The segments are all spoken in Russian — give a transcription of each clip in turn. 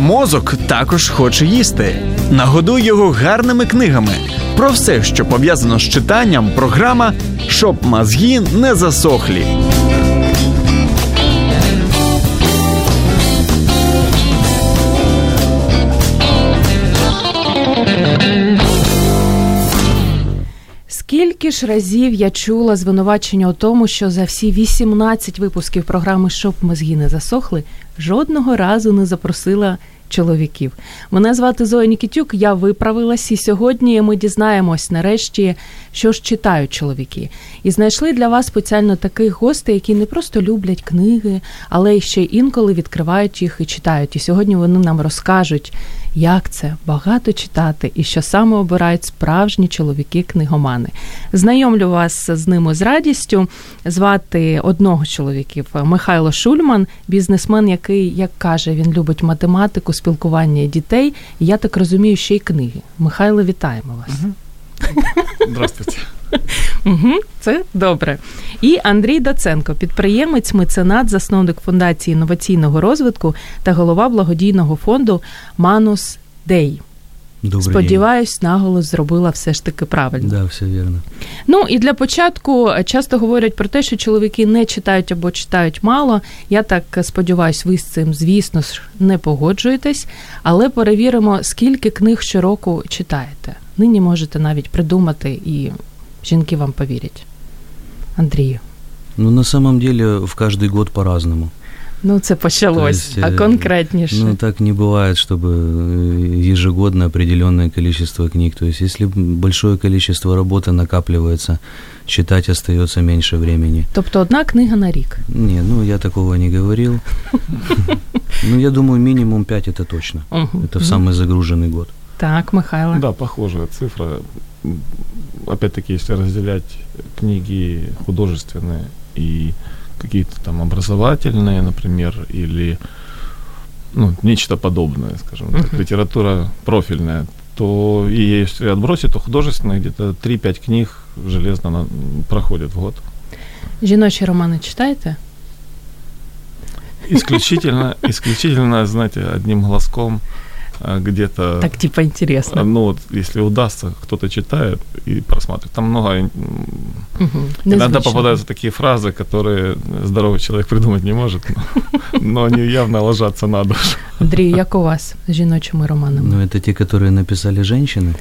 Мозок також хоче їсти. Нагодуй його гарними книгами. Про все, що пов'язано з читанням, програма щоб мозги не засохлі. Скільки ж разів я чула звинувачення у тому, що за всі 18 випусків програми Щоб мозги не засохли, жодного разу не запросила чоловіків. Мене звати Зоя Нікітюк, я виправилась, і сьогодні ми дізнаємось нарешті, що ж читають чоловіки. І знайшли для вас спеціально таких гостей, які не просто люблять книги, але й ще інколи відкривають їх і читають. І сьогодні вони нам розкажуть, як це багато читати і що саме обирають справжні чоловіки-книгомани. Знайомлю вас з ними з радістю. Звати одного з чоловіків Михайло Шульман, бізнесмен, який, як каже, він любить математику, спілкування дітей. І я так розумію, ще й книги. Михайло, вітаємо вас. Угу. Здравствуйте. Угу, Це добре. І Андрій Даценко, підприємець, меценат, засновник фундації інноваційного розвитку та голова благодійного фонду Манус Дей. Добрий Сподіваюсь, наголос зробила все ж таки правильно. Да, все вірно. Ну і для початку часто говорять про те, що чоловіки не читають або читають мало. Я так сподіваюсь, ви з цим, звісно ж, не погоджуєтесь, але перевіримо, скільки книг щороку читаєте. Нині можете навіть придумати, і жінки вам повірять. Андрію. Ну, на самом деле, в каждый год по-разному. Ну, це почалось, есть, а конкретніше. Ну, так не бывает, чтобы э, ежегодно определенное количество книг. То есть, если большое количество работы накапливается, читать остается меньше времени. Тобто одна книга на рік? Не, ну я такого не говорил. Ну, я думаю, минимум 5 это точно. Это в самый загруженный год. Так, Михайло. Да, похожая цифра. Опять-таки, если разделять книги художественные и какие-то там образовательные, например, или ну, нечто подобное, скажем uh-huh. так, литература профильная, то и если отбросить, то художественные где-то 3-5 книг железно на, проходят в год. Жіночі романи читаєте? Исключительно, исключительно, знаете, одним глазком где-то... Так типа интересно. Ну, вот, если удастся, кто-то читает и просматривает. Там много... Угу. Иногда попадаются такие фразы, которые здоровый человек придумать не может, но, но они явно ложатся на душу. Андрій, як у вас з жіночими романами? Ну, это те, которые написали женщины?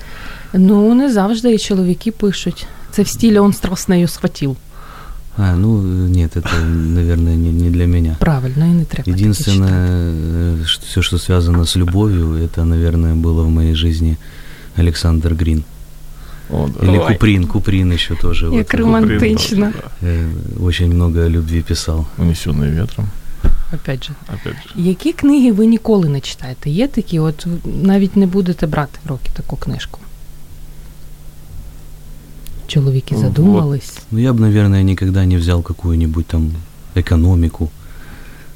Ну, не завжди і чоловіки пишуть. Це в стилі «он страстно схватил». А, ну нет, это, наверное, не, не для меня. Правильно, и не треба. Единственное, все, что связано с любовью, это, наверное, было в моей жизни Александр Грин. О, да. Или Ой. Куприн, Куприн еще тоже. Как вот, романтично. Да. Очень много о любви писал. Унесенный ветром. Опять же. Опять же. Які книги ви ніколи не читаєте? Є такі, от навіть не будете брати в руки таку книжку? Человеки задумались. Вот. Ну, я бы, наверное, никогда не взял какую-нибудь там экономику,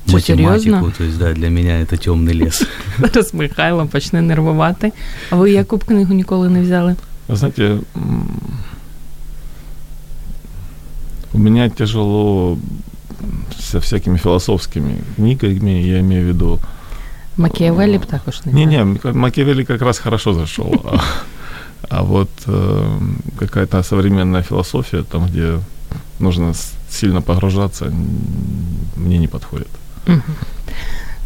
Це математику. серйозно? То есть, да, для меня это темный лес. Зараз Михайло почне нервувати. А ви яку б книгу ніколи не взяли? Вы знаете, у меня тяжело со всякими философскими книгами, я имею в виду... Макіавеллі б також не Не-не, Макиавелли как раз хорошо зашел. А вот э, какая-то современная философия, там, где нужно сильно погружаться, мне не подходит.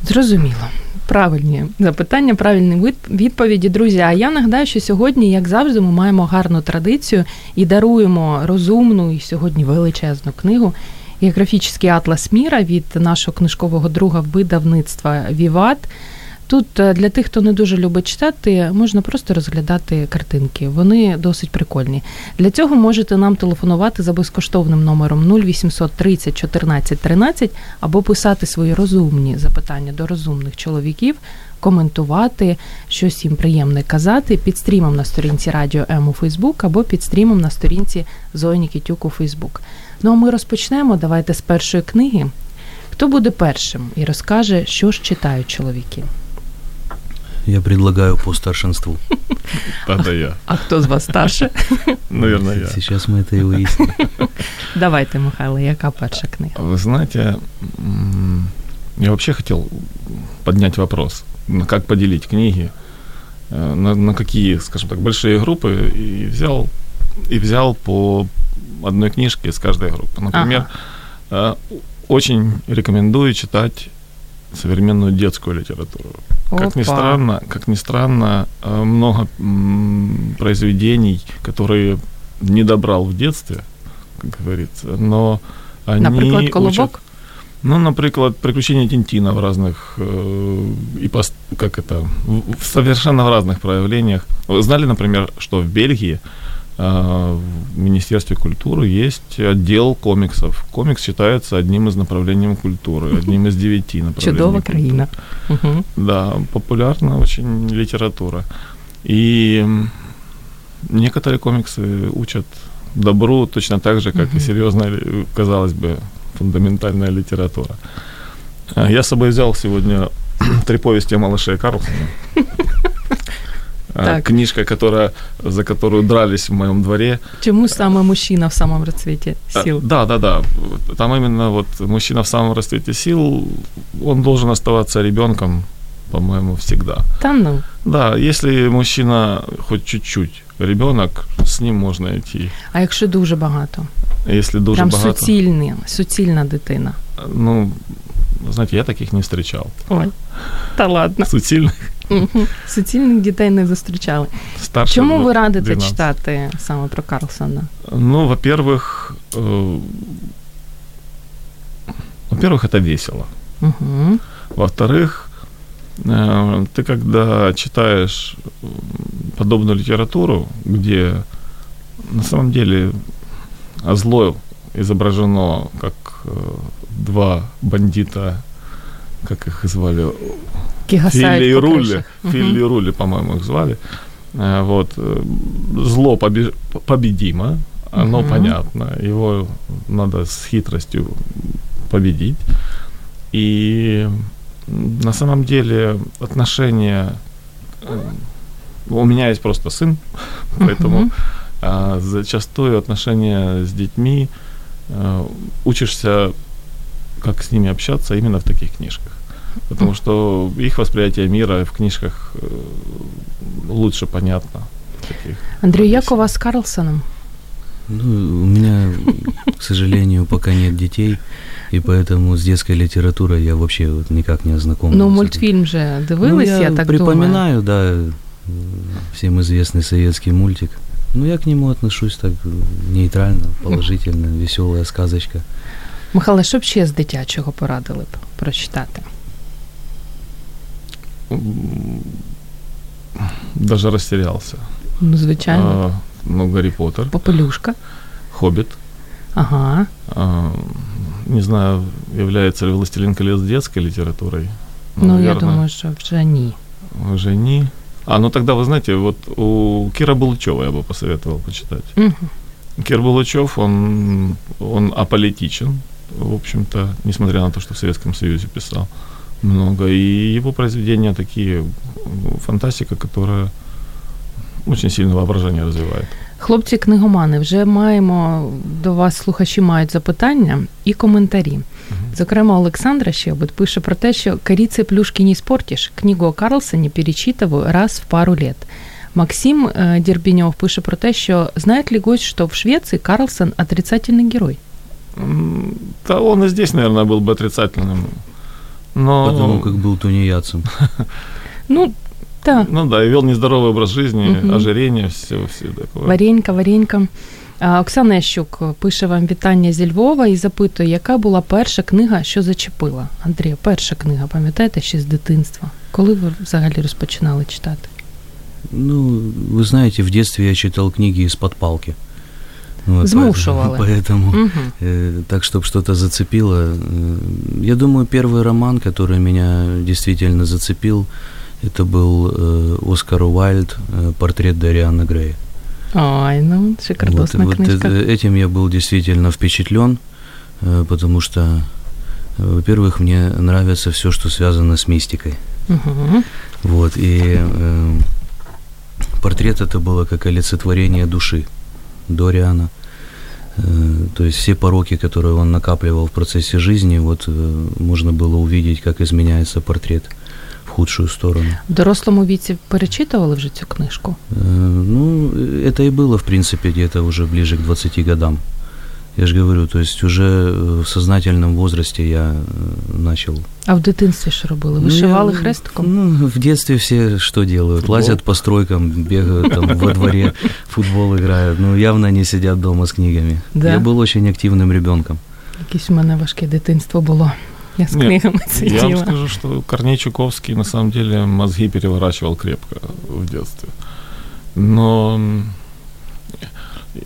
Зрозуміло. Правильні запитання, правильні відповіді, друзі. А я нагадаю, що сьогодні, як завжди, ми маємо гарну традицію і даруємо розумну і сьогодні величезну книгу. Географічний атлас міра від нашого книжкового друга видавництва Віват. Тут для тих, хто не дуже любить читати, можна просто розглядати картинки. Вони досить прикольні. Для цього можете нам телефонувати за безкоштовним номером 0800 30 14 13 або писати свої розумні запитання до розумних чоловіків, коментувати, щось їм приємне казати під стрімом на сторінці Радіо М у Фейсбук або під стрімом на сторінці Зої Нікітюк у Фейсбук. Ну а ми розпочнемо. Давайте з першої книги. Хто буде першим і розкаже, що ж читають чоловіки? Я предлагаю по старшинству. Тогда я. А кто из вас старше? Наверное, я. Сейчас мы это и выясним. Давайте, Михайло, яка перша книга? Вы знаете, я вообще хотел поднять вопрос. как поделить книги, э, на, на какие, скажем так, большие группы, и взял, и взял по одной книжке с каждой группы. Например, ага. очень рекомендую читать современную детскую литературу. Опа. Как ни странно, как ни странно, много произведений, которые не добрал в детстве, как говорится, но они Наприклад, колобок? Учат, ну, например, приключения Тинтина в разных э, и пост, как это в совершенно в разных проявлениях. Вы знали, например, что в Бельгии э, в Министерстве культуры есть отдел комиксов. Комикс считается одним из направлений культуры, одним из девяти направлений. Чудова краина. Да, популярна очень литература. И некоторые комиксы учат добру точно так же, как и серьезная, казалось бы, фундаментальная литература. А, я с собой взял сегодня три повести о малыше Карлсоне. А, так. Книжка, которая, за которую дрались в моем дворе. Чему самый мужчина в самом расцвете сил? Да, да, да. Там именно вот мужчина в самом расцвете сил, он должен оставаться ребенком, по-моему, всегда. Да ну. Да, если мужчина хоть чуть-чуть ребенок, з ним можна йти. А якщо дуже багато? Якщо дуже Прям багато. суцільні, суцільна дитина. Ну, знаєте, я таких не зустрічав. Ой, та ладно. Суцільних? Суцільних дітей не зустрічали. Старше Чому ви радите 12. читати саме про Карлсона? Ну, во-первых, э, во-первых, это весело. Угу. Во-вторых, Э, ты когда читаешь подобную литературу, где на самом деле зло изображено как э, два бандита, как их звали? Филли и Рули. Филли и Рули, по-моему, их звали. Э, вот. Зло победимо, оно угу. понятно. Его надо с хитростью победить. И на самом деле отношения... Э, у меня есть просто сын, поэтому uh-huh. зачастую отношения с детьми э, учишься, как с ними общаться именно в таких книжках. Потому что их восприятие мира в книжках э, лучше понятно. Таких Андрей, як у вас с Карлсоном? Ну, у меня, к сожалению, пока нет детей. И поэтому с детской литературой я вообще вот никак не ознакомлен. Ну, мультфильм же дивились, ну, я, я так припоминаю, думаю. да, всем известный советский мультик. Ну, я к нему отношусь так нейтрально, положительно, веселая сказочка. Михайло, що б ще з дитячого порадили б прочитати? Даже растерялся. Ну, звичайно. А, ну, Гарри Поттер. Попелюшка. Хоббит. Ага. А, не знаю, является ли «Властелин колец» детской литературой. Ну, наверное, я думаю, что уже не. Уже не. А, ну тогда, вы знаете, вот у Кира Булычева я бы посоветовал почитать. Угу. Кир Булычев, он, он аполитичен, в общем-то, несмотря на то, что в Советском Союзе писал много. И его произведения такие, фантастика, которая очень сильно воображение развивает. Хлопці, книгомани, вже маємо до вас слухачі мають запитання і коментарі. Зокрема, Олександра Щебет пише про те, що «Корицы плюшки не спортиш. Книгу о Карлсоні перечитываю раз в пару лет. Максим э, Дербенев пише про те, що знает ли гость, что в Швеции Карлсон отрицательный герой? Да он и здесь, наверное, был бы отрицательным. Но... Потому как был тунеядцем. Ну, да. Ну да, и вел нездоровый образ жизни, угу. ожирение, все, все такое. Варенька, варенька. Оксана Ящук пише вам вітання зі Львова і запитує, яка була перша книга, що зачепила? Андрій, перша книга, пам'ятаєте, ще з дитинства? Коли ви взагалі розпочинали читати? Ну, вы знаете, в детстве я читал книги из-под палки. Вот, Змушивали. Поэтому, угу. э, так, чтобы что-то зацепило. Э, я думаю, первый роман, который меня действительно зацепил, это был э, Оскар Уайльд э, «Портрет Дарианы Грея». Ой, ну, шикардосная вот, книжка. Вот этим я был действительно впечатлен, э, потому что, э, во-первых, мне нравится все, что связано с мистикой. Угу. Вот, и э, портрет это было как олицетворение души Дориана. Э, то есть все пороки, которые он накапливал в процессе жизни, вот э, можно было увидеть, как изменяется портрет худшую сторону. В дорослому віці перечитували вже цю книжку? Ну, это и было, в принципе, где-то уже ближе к 20 годам. Я же говорю, то есть уже в сознательном возрасте я начал. А в дитинстві що робили? Вишивали ну, хрестиком? Ну, в детстве все что делают? Футбол? Лазят по стройкам, бегают там во дворе, футбол играют. Ну, явно не сидят дома с книгами. Да. Я был очень активным ребенком. Якесь у мене важке дитинство було. Я з Нет, книгами Я вам скажу, что Корней Чуковский на самом деле мозги переворачивал крепко в детстве. Но,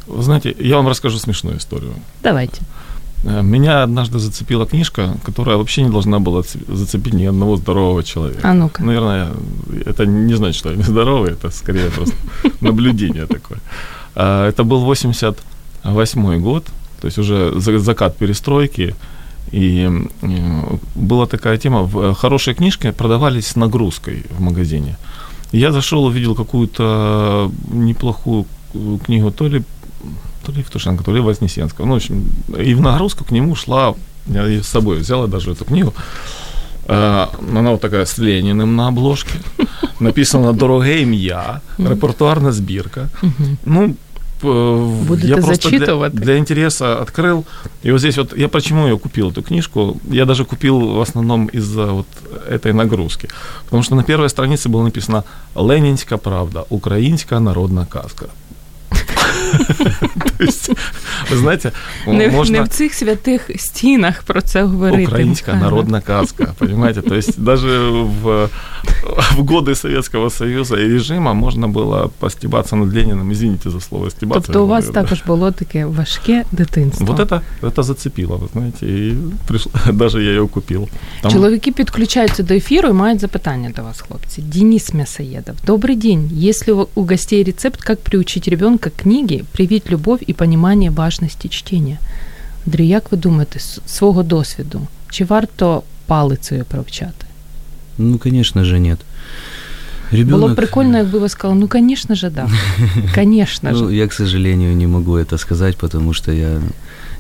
вы знаете, я вам расскажу смешную историю. Давайте. Э, Меня однажды зацепила книжка, которая вообще не должна была зацепить ни одного здорового человека. А ну-ка. Наверное, это не значит, что я нездоровый, это скорее просто наблюдение такое. А, Это был 88 год, то есть уже за- закат перестройки, и м, была такая тема, э, хорошие книжки продавались с нагрузкой в магазине. Я зашел, увидел какую-то неплохую э, книгу, то ли, то ли Евтушенко, то ли Вознесенского. Ну, в общем, и в нагрузку к нему шла, я ее с собой взяла даже эту книгу, Э, Она вот такая с Лениным на обложке. Написано «Дороге ім'я», репертуарна збірка. Ну, п- Будете я просто для, зачитувати? для интереса открыл. И вот здесь вот, я почему я купил эту книжку? Я даже купил в основном из-за вот этой нагрузки. Потому что на первой странице было написано «Ленинська правда. Українська народна казка». То есть, вы знаете, Не, в- можно... не в цих святих стінах про це говорити. Украинская Ага. народная казка, понимаете? То есть даже в, в годы Советского Союза и режима можно было постебаться над Лениным, извините за слово стебаться. Тобто у вас говорю, да. також було таке важке дитинство. Вот это, это зацепило, вы знаете, и пришло, даже я ее купил. Там- Чоловіки підключаються до ефіру і мають запитання до вас, хлопці. Денис Мясоедов. Добрый день. Если у у гостей рецепт, как приучить ребенка к книге, привить любовь и понимание важности чтения? Андрій, як ви думаєте, з свого досвіду, чи варто палицею провчати? Ну, конечно же, нет. Ребенок... Було б прикольно, якби ви сказали, ну, звісно же, да. Звісно Ну, же. я, к сожалению, не могу это сказать, потому что я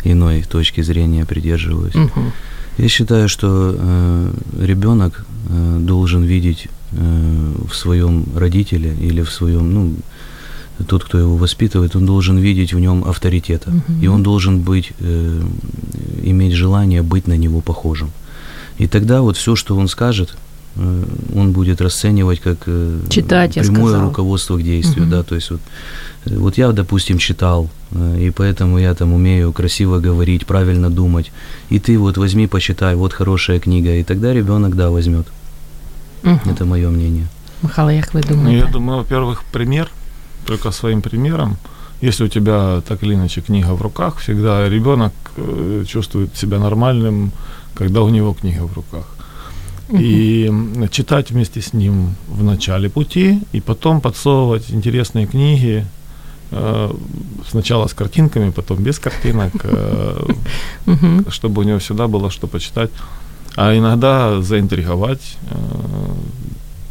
иной точки зрения придерживаюсь. Мгм. Я считаю, что э, ребенок э, должен видеть э, в своем родителе или в своем, ну, тот, кто его воспитывает, он должен видеть в нем авторитета. Мгм. И он должен быть, э, иметь желание быть на него похожим. И тогда вот все, что он скажет, э, он будет расценивать как э, Читать, прямое руководство к действию, Мгм. да, то есть вот, э, вот я, допустим, читал, э, и поэтому я там умею красиво говорить, правильно думать, и ты вот возьми, почитай, вот хорошая книга, и тогда ребенок, да, возьмет. Мгм. Это мое мнение. Михайло, як ви Ну, думаєте? я думаю, во-первых, пример, только своим примером. Если у тебя так или иначе книга в руках, всегда ребенок э, чувствует себя нормальным, когда у него книга в руках. И читать вместе с ним в начале пути, и потом подсовывать интересные книги, э, сначала с картинками, потом без картинок, э, чтобы у него всегда было что почитать. А иногда заинтриговать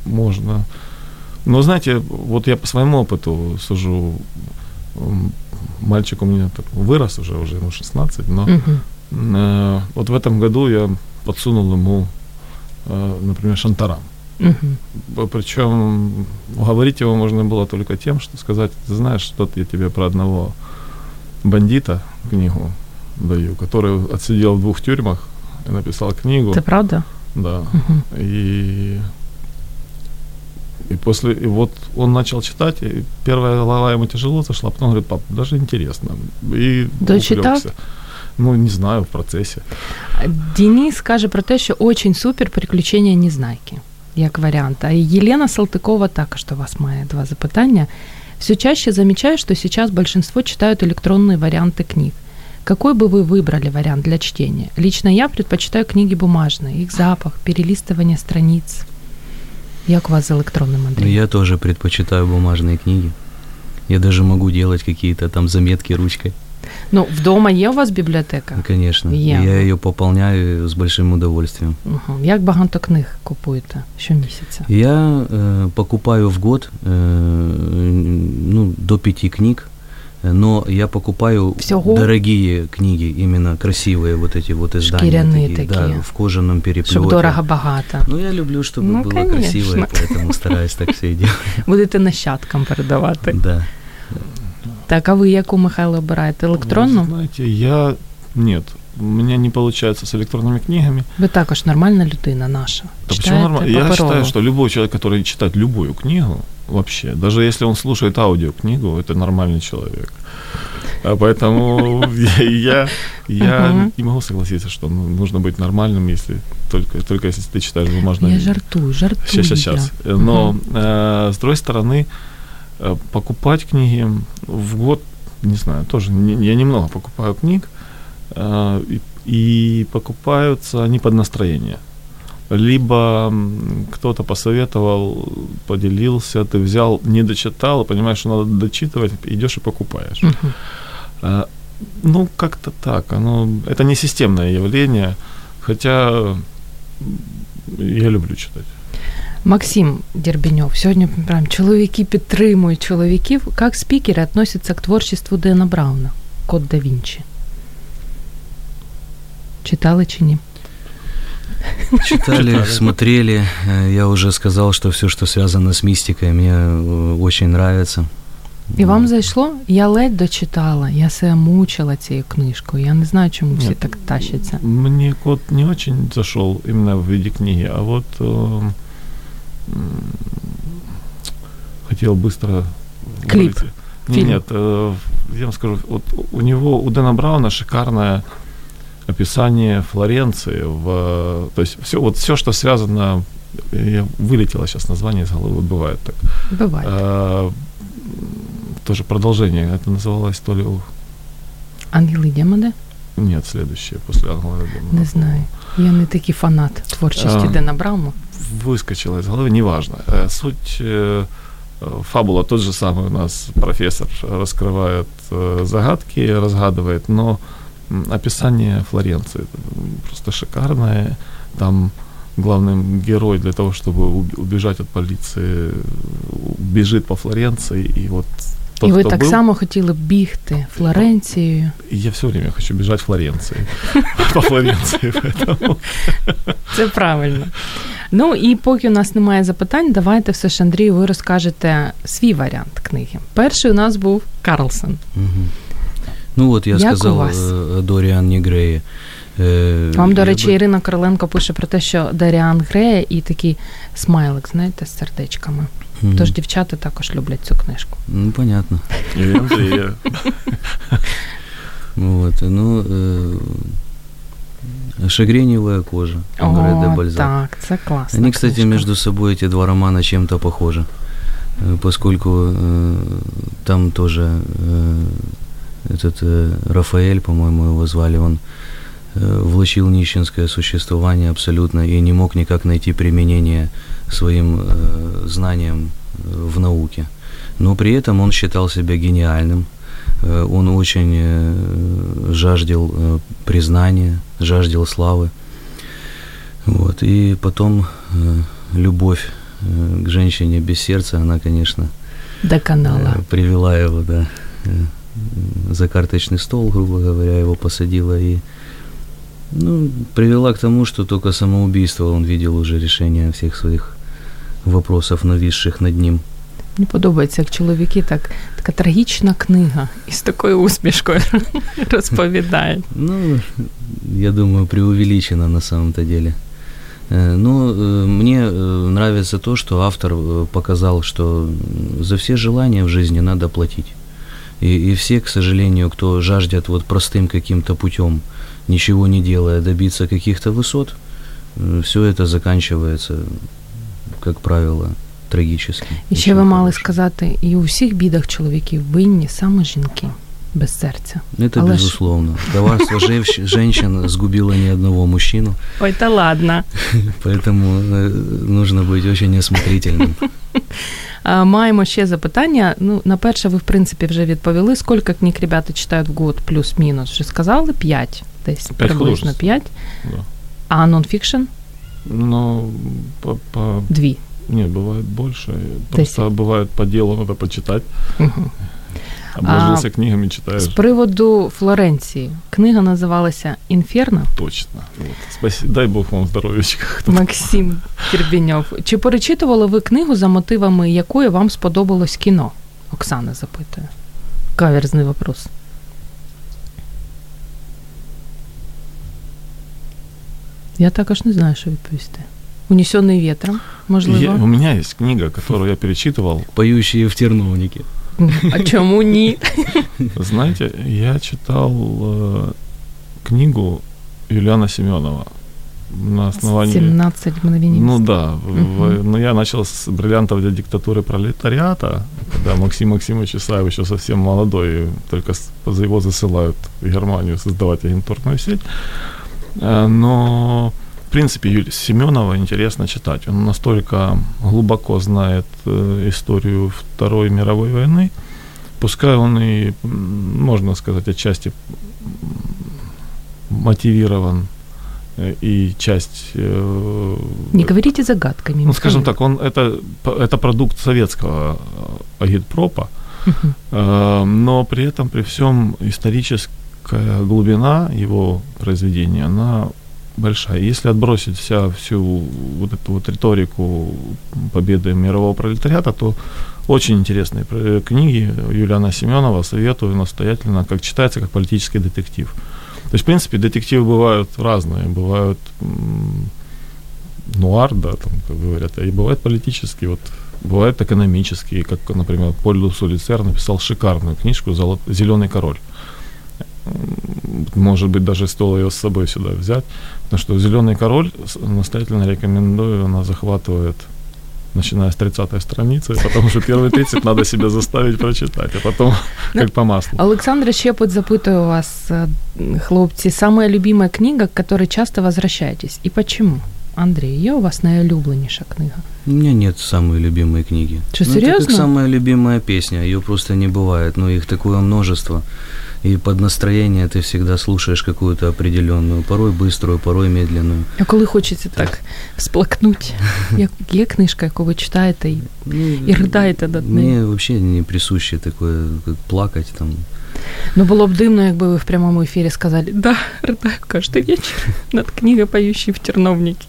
можно. Но знаете, вот я по своему опыту сужу. Мальчик у меня вырос уже, уже ему 16, но э, вот в этом году я подсунул ему, э, например, шантарам. Причем уговорить его можно было только тем, что сказать, ты знаешь, что я тебе про одного бандита книгу даю, который отсидел в двух тюрьмах и написал книгу. Це правда? Да. Мгм. И, и после, и вот он начал читать, и первая глава ему тяжело зашла, а потом говорит, пап, даже интересно. И Дочитав? увлекся. Ну, не знаю, в процессе. Денис каже про те, що очень супер приключення Незнайки, як варіант. А Єлена Салтикова також до вас має два запитання. Все чаще замечаю, что сейчас большинство читают электронные варианты книг. Какой бы вы выбрали вариант для чтения? Лично я предпочитаю книги бумажные, их запах, перелистывание страниц. Як у вас з електронним, Андрій? Я тоже предпочитаю бумажные книги. Я даже могу делать какие-то там заметки ручкой. Ну, вдома є у вас бібліотека? Ну, Конечно. Я. И Я ее пополняю с большим удовольствием. Угу. Як багато книг купуєте щомісяця? Я э, покупаю в год э, ну, до пяти книг. но я покупаю Всего? дорогие книги, именно красивые вот эти вот издания. Шкіряні такие, такі. Да, в кожаном переплете. Щоб дорого багато. Ну, я люблю, чтобы Ну, было конечно. красиво, и поэтому стараюсь так все и делать. Будете нащадкам передавати. Да. Так, а ви яку Михайло обираєте? Електронну? Вы знаете, я... Нет, у меня не получается с электронными книгами. Ви також нормальна людина наша. Да почему Читаєте нормально? Я паперову? считаю, что любой человек, который читает любую книгу, вообще, даже если он слушает аудиокнигу, это нормальный человек. А поэтому я, не могу согласиться, что ну, нужно быть нормальным, если только, только если ты читаешь бумажное. Я жартую, жартую. Сейчас, сейчас, сейчас. я. Но э, с другой стороны, э, покупать книги в год, не знаю, тоже я немного покупаю книг, э, и покупаются они под настроение Либо м, кто-то посоветовал, поделился, ты взял, не дочитал, и понимаешь, что надо дочитывать, идешь и покупаешь. Мгм. А, Ну, как-то так. Оно, это не системное явление, хотя м, я люблю читать. Максим Дербенев. Сьогодні прям чоловіки підтримують чоловіків. Як спікери относяться к творчеству Дена Брауна? Код да Вінчі. Читали чи ні? Читали, Читали. смотрели. Э, Я уже сказал, что все, что связано с мистикой, мне э, очень нравится. І вам Вот. зайшло? Я ледь дочитала, я себе мучила цією книжкою. Я не знаю, чому всі Ні. так тащаться. Мне код не очень зашел именно в виде книги, а вот э, м, хотел быстро... Клип, выйти. Не, фильм. Нет, э, я вам скажу, вот у него, у Дэна Брауна шикарное описание Флоренции, в, э, то есть все, вот все, что связано, я вылетело сейчас название из головы, бывает так. Буває. Э, м, тоже продолжение, это называлось то ли... у- Ангели і демони? Нет, следующее, после Ангела Демона. Не знаю. Я не такий фанат творчості А. Дена Брауна. выскочило из головы, неважно. Э, Суть э, э, фабула тот же самый у нас профессор раскрывает э, загадки, разгадывает, но м, описание Флоренции м, просто шикарное. Там главный герой для того, чтобы уб- убежать от полиции, э, бежит по Флоренции, и вот тот, і ви кто так был, само хотіли б бігти Флоренцією. и я все время хочу бежать Флоренции, по Флоренции, поэтому... Це правильно. Ну і поки у нас немає запитань, давайте все ж, Андрію, ви розкажете свій варіант книги. Перший у нас був Карлсон. Мгм. Ну вот я Як у сказал вас? э, о Дориан Грея. Э, Вам, до я речі, бы- Ірина Короленко пише про те, що Даріан Грея і такий смайлик, знаєте, з сердечками. Мгм. Тож дівчата також люблять цю книжку. Ну, понятно. И Андрея. Вот, ну, э, шагреневая кожа, Андре де О, Бальзак. так, це класно. Они, кстати, между собой, эти два романа, чем-то похожи, Э, поскольку э, там тоже э, этот э, Рафаэль, по-моему, его звали, он э, влачил нищенское существование абсолютно и не мог никак найти применение своим э, знаниям э, в науке. Но при этом он считал себя гениальным, э, он очень э, жаждал э, признания, жаждал славы. Вот. И потом э, любовь э, к женщине без сердца, она, конечно, Доконала. э, привела его, да, э, за карточный стол, грубо говоря, его посадила и ну, привела к тому, что только самоубийство он видел уже решение всех своих вопросов, нависших над ним. Мені подобається, як чоловіки так, така трагічна книга із такою усмішкою розповідають. Ну, я думаю, преувеличено на самом-то деле. Э, Но э, мне э, нравится то, что автор э, показал, что м, за все желания в жизни надо платить. И, и все, к сожалению, кто жаждет вот простым каким-то путем, ничего не делая, добиться каких-то высот, все это заканчивается, как правило, трагически. І ще Ничем ви мали хорошего. сказати, і у всіх бідах чоловіків винні саме жінки без серця. Это Але ж- безусловно. Коварство жев- женщин сгубило ни одного мужчину. Ой, та ладно. Поэтому э, нужно быть очень осмотрительным. А, Маємо ще запитання. Ну, на перше, ви в принципі вже відповіли. Скільки книг ребята читають в год, плюс-мінус? Вже сказали? П'ять. Десь приблизно художеств. п'ять. Да. А нонфікшн? Ну, по, по... Дві. Нет, бывает больше. Просто бывает по делу надо почитать. Угу. Обложился а, книгами, читаешь. З приводу Флоренції. Книга називалася Інферно. Точно. Вот. Спасибо. Дай Бог вам здоров'ячка. Максим Кірбіньов. Чи перечитували ви книгу, за мотивами якої вам сподобалось кіно? Оксана запитує. Каверзний вопрос. Я також не знаю, що відповісти. Унесенный ветром, можливо. Я, у меня есть книга, которую я перечитывал. Поющие в терновнике. А чому ні? Знаете, я читал э, книгу Юлиана Семенова на основании... 17 мгновений. Ну да, угу. в, ну я начал с бриллиантов для диктатуры пролетариата, когда Максим Максимович Исаев еще совсем молодой, только его засылают в Германию создавать агентурную сеть. Э, но в принципе, Юлия Семенова интересно читать. Он настолько глубоко знает э, историю Второй мировой войны. Пускай он и, можно сказать, отчасти мотивирован э, и часть... Э, Не говорите загадками. Ну, скажем так, он это, это продукт советского агитпропа, uh-huh. но при этом, при всем, историческая глубина его произведения, она большая. Если отбросить вся, всю вот эту вот риторику победы мирового пролетариата, то очень интересные книги Юлиана Семенова советую настоятельно, как читается, как политический детектив. То есть, в принципе, детективы бывают разные. Бывают нуар, да, там, как говорят, и бывают политические, вот, бывают экономические, как, например, Поль Лусулицер написал шикарную книжку «Зеленый король» может быть, даже стоило ее с собой сюда взять. Потому что «Зеленый король» настоятельно рекомендую, она захватывает начиная с 30 страницы, потому что первые 30 надо себя заставить прочитать, а потом ну, как по маслу. Александр Щепот запитую вас, хлопці, самая любимая книга, к которой часто возвращаетесь, и почему? Андрей, є у вас найулюбленіша книга? У меня нет самой любимой книги. Что, ну, серьезно? Это как самая любимая песня, ее просто не бывает, но их такое множество и под настроение ты всегда слушаешь какую-то определенную, порой быструю, порой медленную. А коли хочеться так, так сплакнуть, як є книжка, яку ви читаєте і, ну, і ридаєте над нею? Мне вообще не присуще такое, как плакать там. Ну, було б дивно, якби ви в прямому ефірі сказали, да, ридаю кожен вечір над книгою «Поющий в терновнике».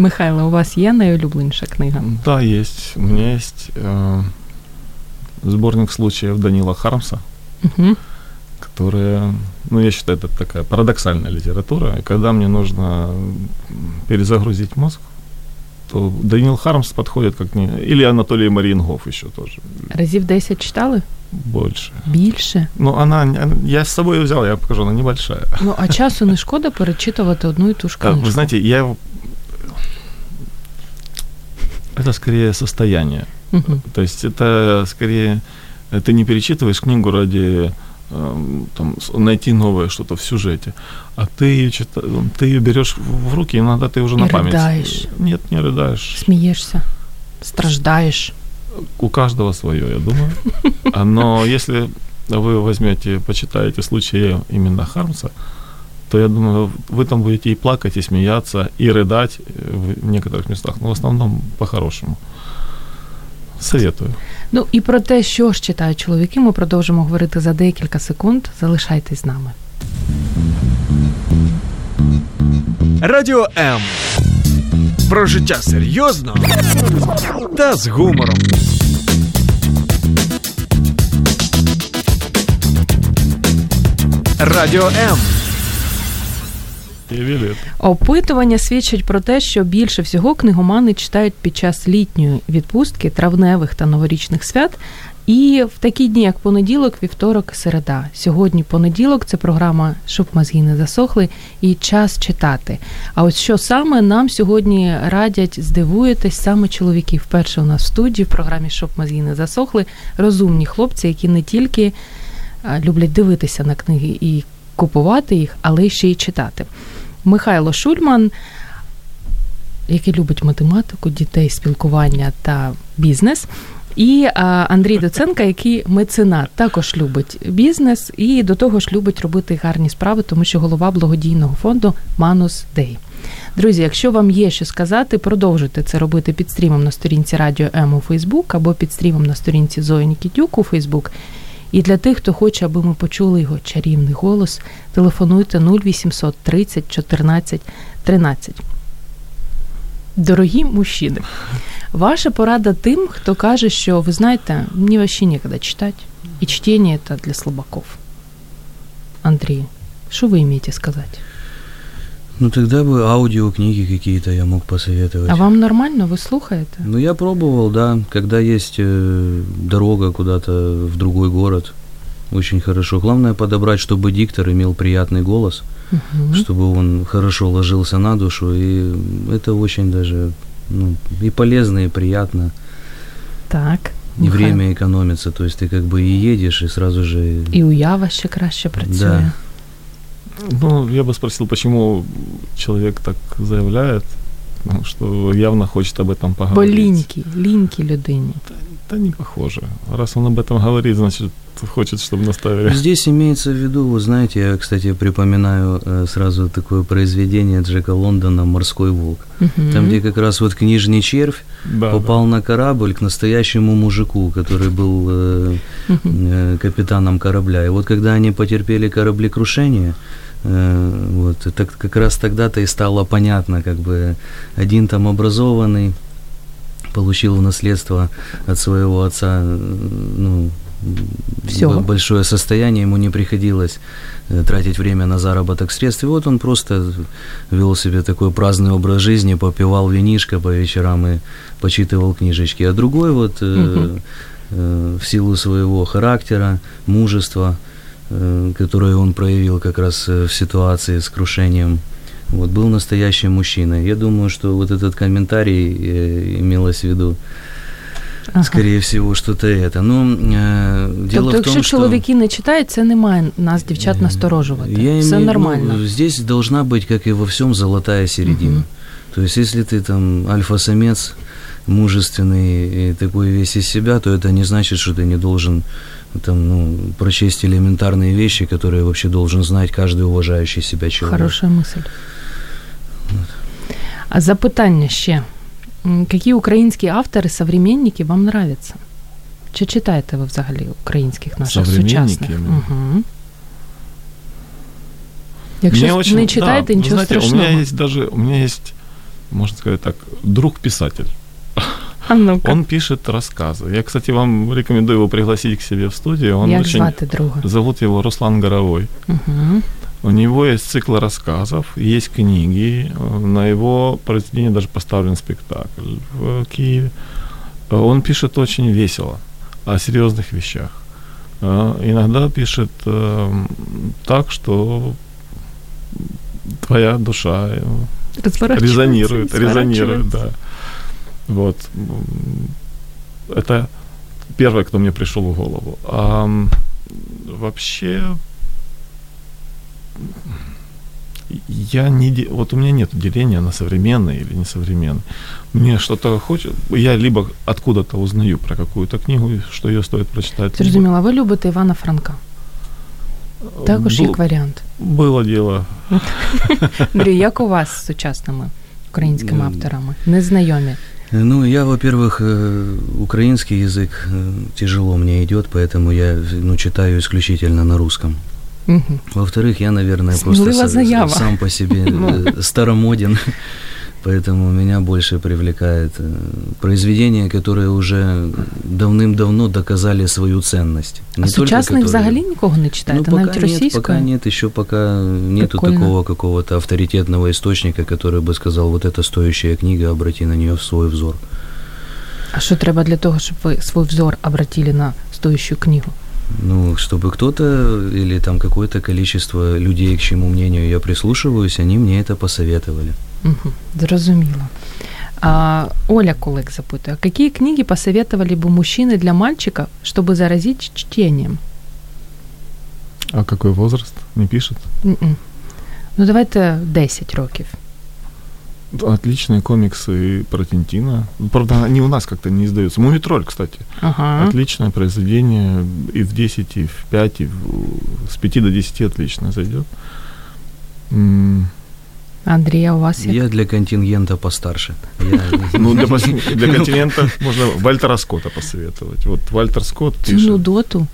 Михайло, у вас є найулюбленіша книга? Да, есть. У меня есть э, сборник случаев Данила Хармса. Угу которая, ну, я считаю, это такая парадоксальная литература. И когда мне нужно перезагрузить мозг, то Даниил Хармс подходит как не... Или Анатолий Марінгоф еще тоже. Разів 10 читали? Больше. Більше? Ну, она, я с собой взял, я покажу, она небольшая. Ну, а часу не шкода перечитувати одну и ту ж книжку? Вы знаете, я... это скорее состояние. Угу. То есть это скорее... Ты не перечитываешь книгу ради Эм, там, найти новое что-то в сюжете, а ты ее, чита... ты ее берешь в руки, иногда ты уже и на память. рыдаешь. Нет, не рыдаешь. Смеешься, страждаешь. У каждого свое, я думаю. Но если вы возьмете, почитаете случаи именно Хармса, то я думаю, вы там будете и плакать, и смеяться, и рыдать в некоторых местах, но в основном по-хорошему. Советую. Ну і про те, що ж читають чоловіки, ми продовжимо говорити за декілька секунд. Залишайтесь з нами. Радіо М. Про життя серйозно та з гумором. Радіо М. Опитування свідчать про те, що більше всього книгомани читають під час літньої відпустки, травневих та новорічних свят. І в такі дні, як понеділок, вівторок, середа. Сьогодні понеділок це програма Щоб мозги не засохли і час читати. А ось що саме нам сьогодні радять здивуєтесь саме чоловіки. Вперше у нас в студії в програмі Щоб мозги не засохли розумні хлопці, які не тільки люблять дивитися на книги і купувати їх, але ще й читати. Михайло Шульман, який любить математику, дітей, спілкування та бізнес. І Андрій Доценка, який меценат, також любить бізнес і до того ж любить робити гарні справи, тому що голова благодійного фонду Манус Дей. Друзі, якщо вам є що сказати, продовжуйте це робити під стрімом на сторінці Радіо М у Фейсбук або під стрімом на сторінці Зої Нікітюк у Фейсбук. І для тих, хто хоче, аби ми почули його чарівний голос, телефонуйте 0800 30 14 13. Дорогі мужчини, ваша порада тим, хто каже, що ви знаєте, мені вообще некогда читати, і чтение це для слабаков. Андрій, що ви имеете сказати? Ну тогда бы аудиокниги какие-то я мог посоветовать. А вам нормально? Ви слухаєте? Ну я пробовал, да, когда есть э, дорога куда-то в другой город, очень хорошо. Главное подобрать, чтобы диктор имел приятный голос, Угу. чтобы он хорошо ложился на душу, и это очень даже ну, и полезно, и приятно, Так. и Михайло. время экономится, то есть ты как бы и едешь, и сразу же... І уява ще краще працює. Да. Ну, я бы спросил, почему человек так заявляет, ну, что явно хочет об этом Бо поговорить. лінькі, лінькі людині. Да не похоже. Раз он об этом говорит, значит, хочет, чтобы наставили. Здесь имеется в виду, вы знаете, я, кстати, припоминаю э, сразу такое произведение Джека Лондона «Морской волк». Мгм. Там, где как раз вот книжный червь Да, попал на корабль к настоящему мужику, который был э, э, капитаном корабля. И вот когда они потерпели кораблекрушение, э, вот, так как раз тогда-то и стало понятно, как бы один там образованный получил в наследство от своего отца, э, ну, Всё. б- большое состояние, ему не приходилось э, тратить время на заработок средств. И вот он просто вел себе такой праздный образ жизни, попивал винишко по вечерам и почитывал книжечки. А другой вот Мгм. э, в силу своего характера, мужества, э, которое он проявил как раз э, в ситуации с крушением, вот, был настоящим мужчиной. Я думаю, что вот этот комментарий э, имелось в виду, Ага. скорее всего, что-то это. Но э, дело Тобто, в том, якщо что... чоловіки не читають, це не має нас, дівчат, насторожувати. Я Все имею- нормально. ну, здесь должна быть, как и во всем, золотая середина. Мгм. То есть, если ты там альфа-самец, мужественный и такой весь из себя, то это не значит, что ты не должен там, ну, прочесть элементарные вещи, которые вообще должен знать каждый уважающий себя человек. Хороша мисль. А запитання ще. М, Які українські автори, современники вам нравятся? Чи читаєте ви взагалі українських наших Современники сучасних? именно? Угу. Якщо Мне ж очень- не читаєте, да, вы нічого знаете, страшного. У меня есть даже, у меня есть, можно сказать так, друг-писатель. А ну-ка, Он пишет рассказы. Я, кстати, вам рекомендую его пригласить к себе в студию. Он як очень... звати друга? Зовут его Руслан Горовой. Угу. У него есть цикл рассказов, есть книги. э, На его произведение даже поставлен спектакль в Киеве. Э, Он пишет очень весело о серьезных вещах. Э, Иногда пишет так, что твоя душа резонирует, резонирует, да. Вот. Это первое, кто мне пришел в голову. А вообще я не... де- Вот у меня нет деления на современный или несовременный. Мне что-то хочет... Я либо откуда-то узнаю про какую-то книгу, что ее стоит прочитать. либо- Зрозуміла, ви любите Івана Франка. Також Бу- як варіант. Было дело. Андрій, як у вас з сучасними українськими Ну, авторами? Незнайомі. Ну, я, во-первых, э, украинский язык э, тяжело мне идет, поэтому я ну, читаю исключительно на русском. Угу. Во-вторых, я, наверное, просто Смелая са- заява. сам по себе Ну. э, старомоден, поэтому меня больше привлекает э, произведения, которые уже давным-давно доказали свою ценность. А Не только сучасних которые- взагалі нікого не ну, читаєте, пока навіть нет, російською? пока нет, еще пока нету Прикольно. такого какого-то авторитетного источника, который бы сказал, вот это стоящая книга, обрати на нее свой взор. А що треба для того, щоб ви свій взор обратили на стоящую книгу? Ну, чтобы кто-то или там какое-то количество людей, к чьему мнению я прислушиваюсь, они мне это посоветовали. Угу, зрозуміло. А, Оля Кулик запитує, а какие книги посоветовали бы мужчины для мальчика, чтобы заразить чтением? А какой возраст? Не пишет? М-м. Ну, давайте 10 років. Отличные комиксы про Тинтина. Правда, они у нас как-то не издаются. Мумитроль, кстати. Ага. Отличное произведение. И в 10, и в 5, и в... с 5 до 10 отлично зайдет. М, Андрій, а у вас? Я для контингента постарше. Я- Ну, для, для континента можно Вальтера Скотта посоветовать. Вот Вальтер Скотт пишет. нудоту?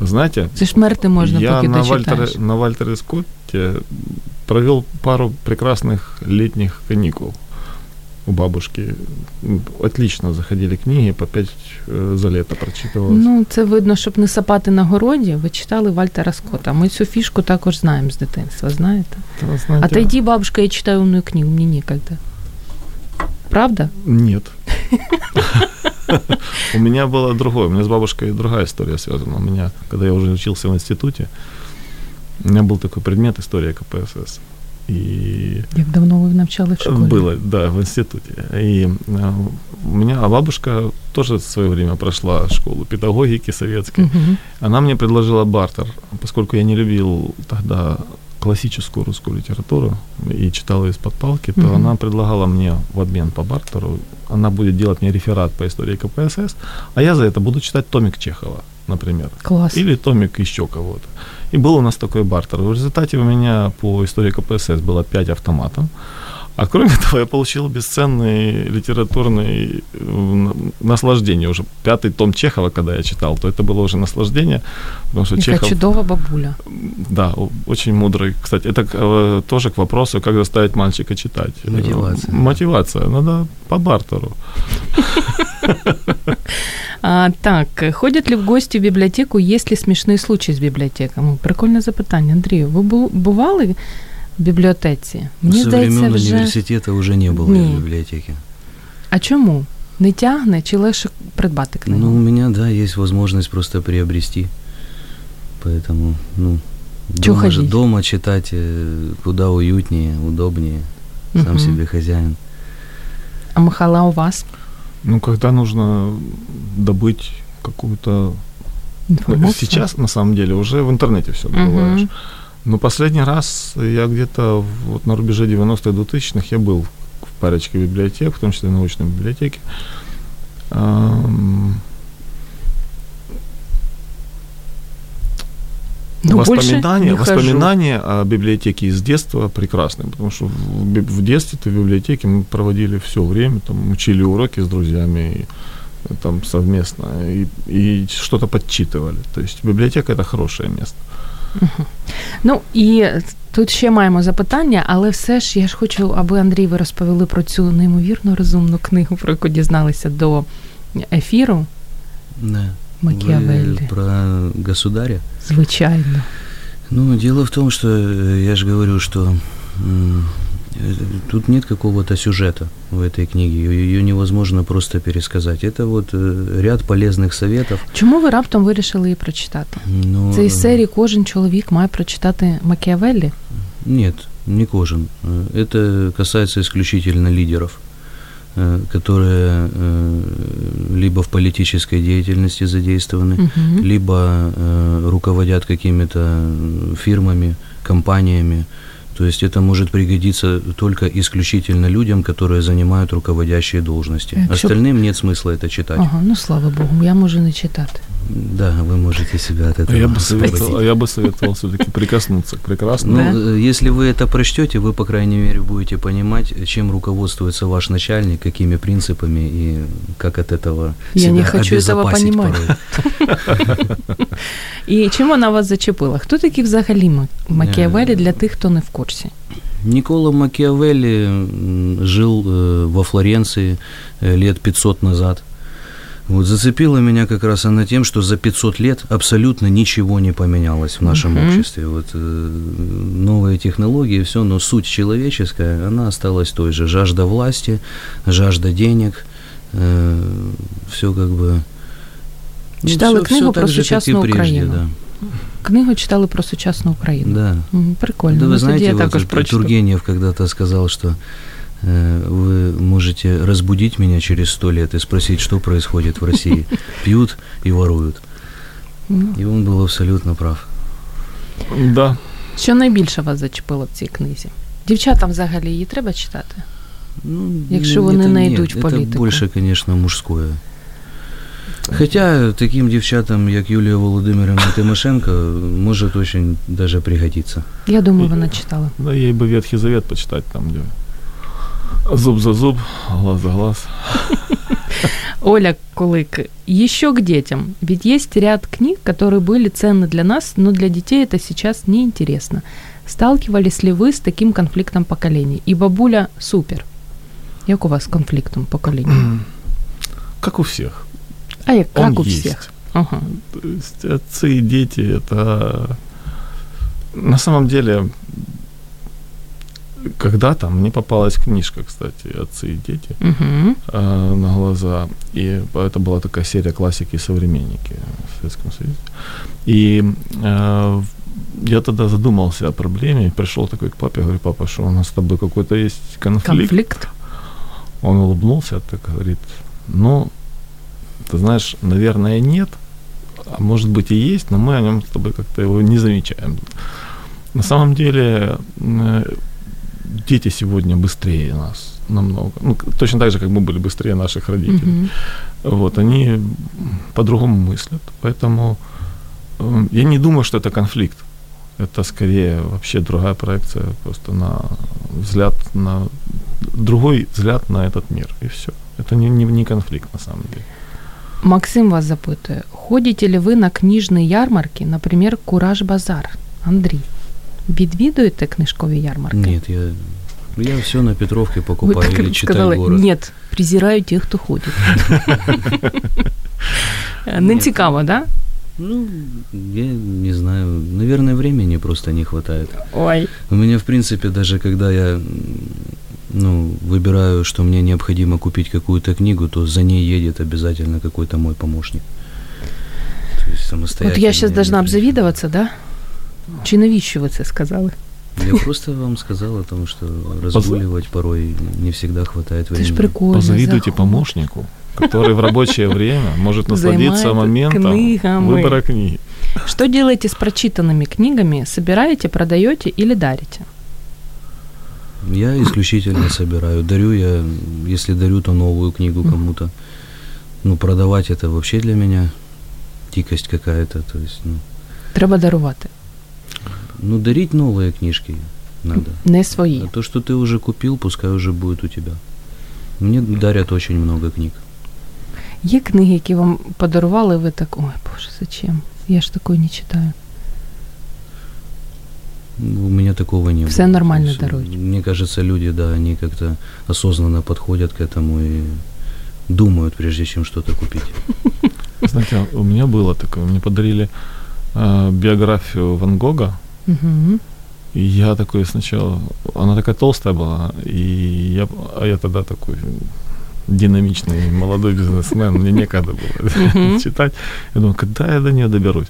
Знаете, Це ж мерти можна, я поки на. Вальтере, на Вальтере Скотте провел пару прекрасных летних каникул у бабушки. М, Отлично заходили книги, по пять э, за лето прочитывалось. Ну, це видно, щоб не сапати на городі, ви читали Вальтера Скотта. Ми цю фішку також знаємо з дитинства, знаєте? Да, знаете, Отойди, бабушка, я читаю умную книгу, мне некогда. Правда? Нет. У меня было другое. У меня с бабушкой другая история связана. У меня, когда я уже учился в институте, у меня был такой предмет история КПСС. И Як давно ви навчали в школі? было, да, в институте. И э, у меня, а бабушка тоже в свое время прошла школу педагогики советской. Угу. Она мне предложила бартер, поскольку я не любил тогда классическую русскую литературу и читал ее из-под палки, то Мгм. она предлагала мне в обмен по бартеру, она будет делать мне реферат по истории КПСС, а я за это буду читать томик Чехова, например, Клас. или томик еще кого-то. И был у нас такой бартер. В результате у меня по истории КПСС было 5 автоматов. А кроме того, я получил бесценный литературный э, на- наслаждение. Уже пятый том Чехова, когда я читал, то это было уже наслаждение, потому что Яка Чехов, чудова бабуля. да, о- очень мудрый. Кстати, это э, тоже к вопросу, как заставить мальчика читать. Э, Мотивация. Мотивация. Надо по бартеру. А, так, ходять ли в гості в бібліотеку, є ли смішний случай з бібліотеками? Прикольне запитання. Андрію, ви бу- бували в бібліотеці? Мені Со здається, времен вже... университета уже не было Не. в библиотеке. А чому? Не тягне чи легше придбати книгу? Ну, у меня, да, есть возможность просто приобрести. Поэтому, ну, Чё дома, же- ходить? дома читать э, куда уютнее, удобнее. Сам Мгм. себе хозяин. А Михайла, у вас Ну, когда нужно добыть какую-то інформація? Сейчас, на самом деле, уже в интернете все Мгм. добываешь. Но последний раз я где-то вот на рубеже 90-х 2000-х я был в парочке библиотек, в том числе научной библиотеке. Ам, Ну, воспоминания, воспоминания о библиотеке из детства прекрасные, потому что в, в детстве в библиотеке мы проводили все время, там учили уроки с друзьями, и, там совместно, и, и что-то подчитывали. То есть библиотека это хорошее место. Ну і тут ще маємо запитання, але все ж я ж хочу, аби Андрій ви розповіли про цю неймовірно розумну книгу, про яку дізналися до ефіру Да. Макіавеллі. Вы про государя? Звичайно. Ну, дело в том, что э, я же говорю, что м, э, тут нет какого-то сюжета в этой книге. Ее невозможно просто пересказать. Это вот э, ряд полезных советов. Чому ви раптом вирішили її прочитати? Но, Це із э, серії кожен чоловік має прочитати Макіавеллі. Нет, не кожен. Э, Это касается исключительно лидеров, э, которые э, либо в политической деятельности задействованы, Угу. либо э, руководят какими-то э, фирмами, компаниями. То есть это может пригодиться только исключительно людям, которые занимают руководящие должности. Так, чтоб- Остальным нет смысла это читать. Ага, ну слава Богу, я можу не читати. Да, вы можете себя от А этого я бы освободить. советовал, а я бы советовал все-таки прикоснуться к прекрасному. Ну, Да? э, если вы это прочтете, вы, по крайней мере, будете понимать, чем руководствуется ваш начальник, какими принципами и как от этого Я себя не хочу этого обезопасить понимать. порой. І чим вона вас зачепила? Хто такі взагалі Ма- Макіавеллі Е. для тих, хто не в курсі? Николо Макиавелли м, жил э, во Флоренции э, лет 500 назад. Вот зацепила меня как раз она тем, что за 500 лет абсолютно ничего не поменялось в нашем Мгм. обществе. Вот э, новые технологии, все, но суть человеческая, она осталась той же. Жажда власти, жажда денег, все как бы... ну, Читали всё- книгу всё про так же, как и сучасну прежде. Да. Книгу читали про сучасну Україну. да. Мгм, Прикольно. Да ну, вы тоді знаете, я вот також Тур- прочитаю. Тургенев когда-то сказал, что э, вы можете разбудить меня через сто лет и спросить, что происходит в России. Пьют и воруют. Ну, И он был абсолютно прав. Да. Що найбільше вас зачепило в цій книзі? Дівчатам взагалі її треба читати? Ну, Якщо н- вони это не нет, йдуть в Это політику. больше, конечно, мужское. Хотя таким девчатам, як Юлія Володимирівна Тимошенко, может очень даже пригодиться. Я думаю, вона читала. Да ей бы Ветхий Завет почитать там, где зуб за зуб, глаз за глаз. Оля Кулык, еще к детям. Ведь есть ряд книг, которые были ценны для нас, но для детей это сейчас неинтересно. Сталкивались ли вы с таким конфликтом поколений? И бабуля супер. Як у вас с конфликтом поколений? Как у всех. А как Он у есть. всех? Ага. То есть отцы и дети это на самом деле когда-то мне попалась книжка, кстати, отцы и дети Угу. э, на глаза. И это была такая серия классики и современники в Советском Союзе. И э, я тогда задумался о проблеме, пришел такой к папе, говорю, папа, что у нас с тобой какой-то есть конфликт? Конфликт. Он улыбнулся, так говорит, ну, ты знаешь, наверное, нет, а может быть и есть, но мы о нем с тобой как-то его не замечаем. На самом деле, э, дети сегодня быстрее нас намного. Ну, точно так же, как мы были быстрее наших родителей. Мгм. Вот, они по-другому мыслят. Поэтому э, я не думаю, что это конфликт. Это скорее вообще другая проекция, просто на взгляд на другой взгляд на этот мир. И все. Это не, не, не конфликт на самом деле. Максим вас запитує, ходите ли ви на книжні ярмарки, наприклад, Кураж Базар? Андрій, відвідуєте книжкові ярмарки? Нет, я, я все на Петровке Ви покупаю так или читаю сказали, город. нет, презираю тих, хто ходить. Не Ні. цікаво, да? Ну, я не знаю, наверное, времени просто не хватает. Ой. У меня, в принципе, даже когда я м, ну, выбираю, что мне необходимо купить какую-то книгу, то за ней едет обязательно какой-то мой помощник. То есть самостоятельно. я зараз не должна приезжаю. обзавідуватися, да? Чи навіщо ви це сказали? Я просто вам сказал о том, что разгуливать порой не всегда хватает времени. ж прикольно. Позавидуйте заход. помощнику, который в рабочее время может насладиться моментом книгами. выбора книги. Что делаете с прочитанными книгами? Собираете, продаете или дарите? Я исключительно собираю. Дарю я, если дарю, то новую книгу Мгм. кому-то. Ну, продавать это вообще для меня дикость какая-то. То есть, ну, Треба дарувати. ну дарить новые книжки надо. Не свої. А то, что ты уже купил, пускай уже будет у тебя. Мне дарят очень много книг. Є книги, які вам подарували, ви так, ой, боже, зачем? Я ж такої не читаю. У меня такого не Все было. нормально То есть, даруют. Мне кажется, люди, да, они как-то осознанно подходят к этому и думают, прежде чем что-то купить. Знаете, у меня было такое, мне подарили э, биографию Ван Гога, Угу. и я такой сначала, она такая толстая была, и я, а я тогда такой динамичный молодой бизнесмен, мне некогда было читать. Я думаю, когда я до нее доберусь?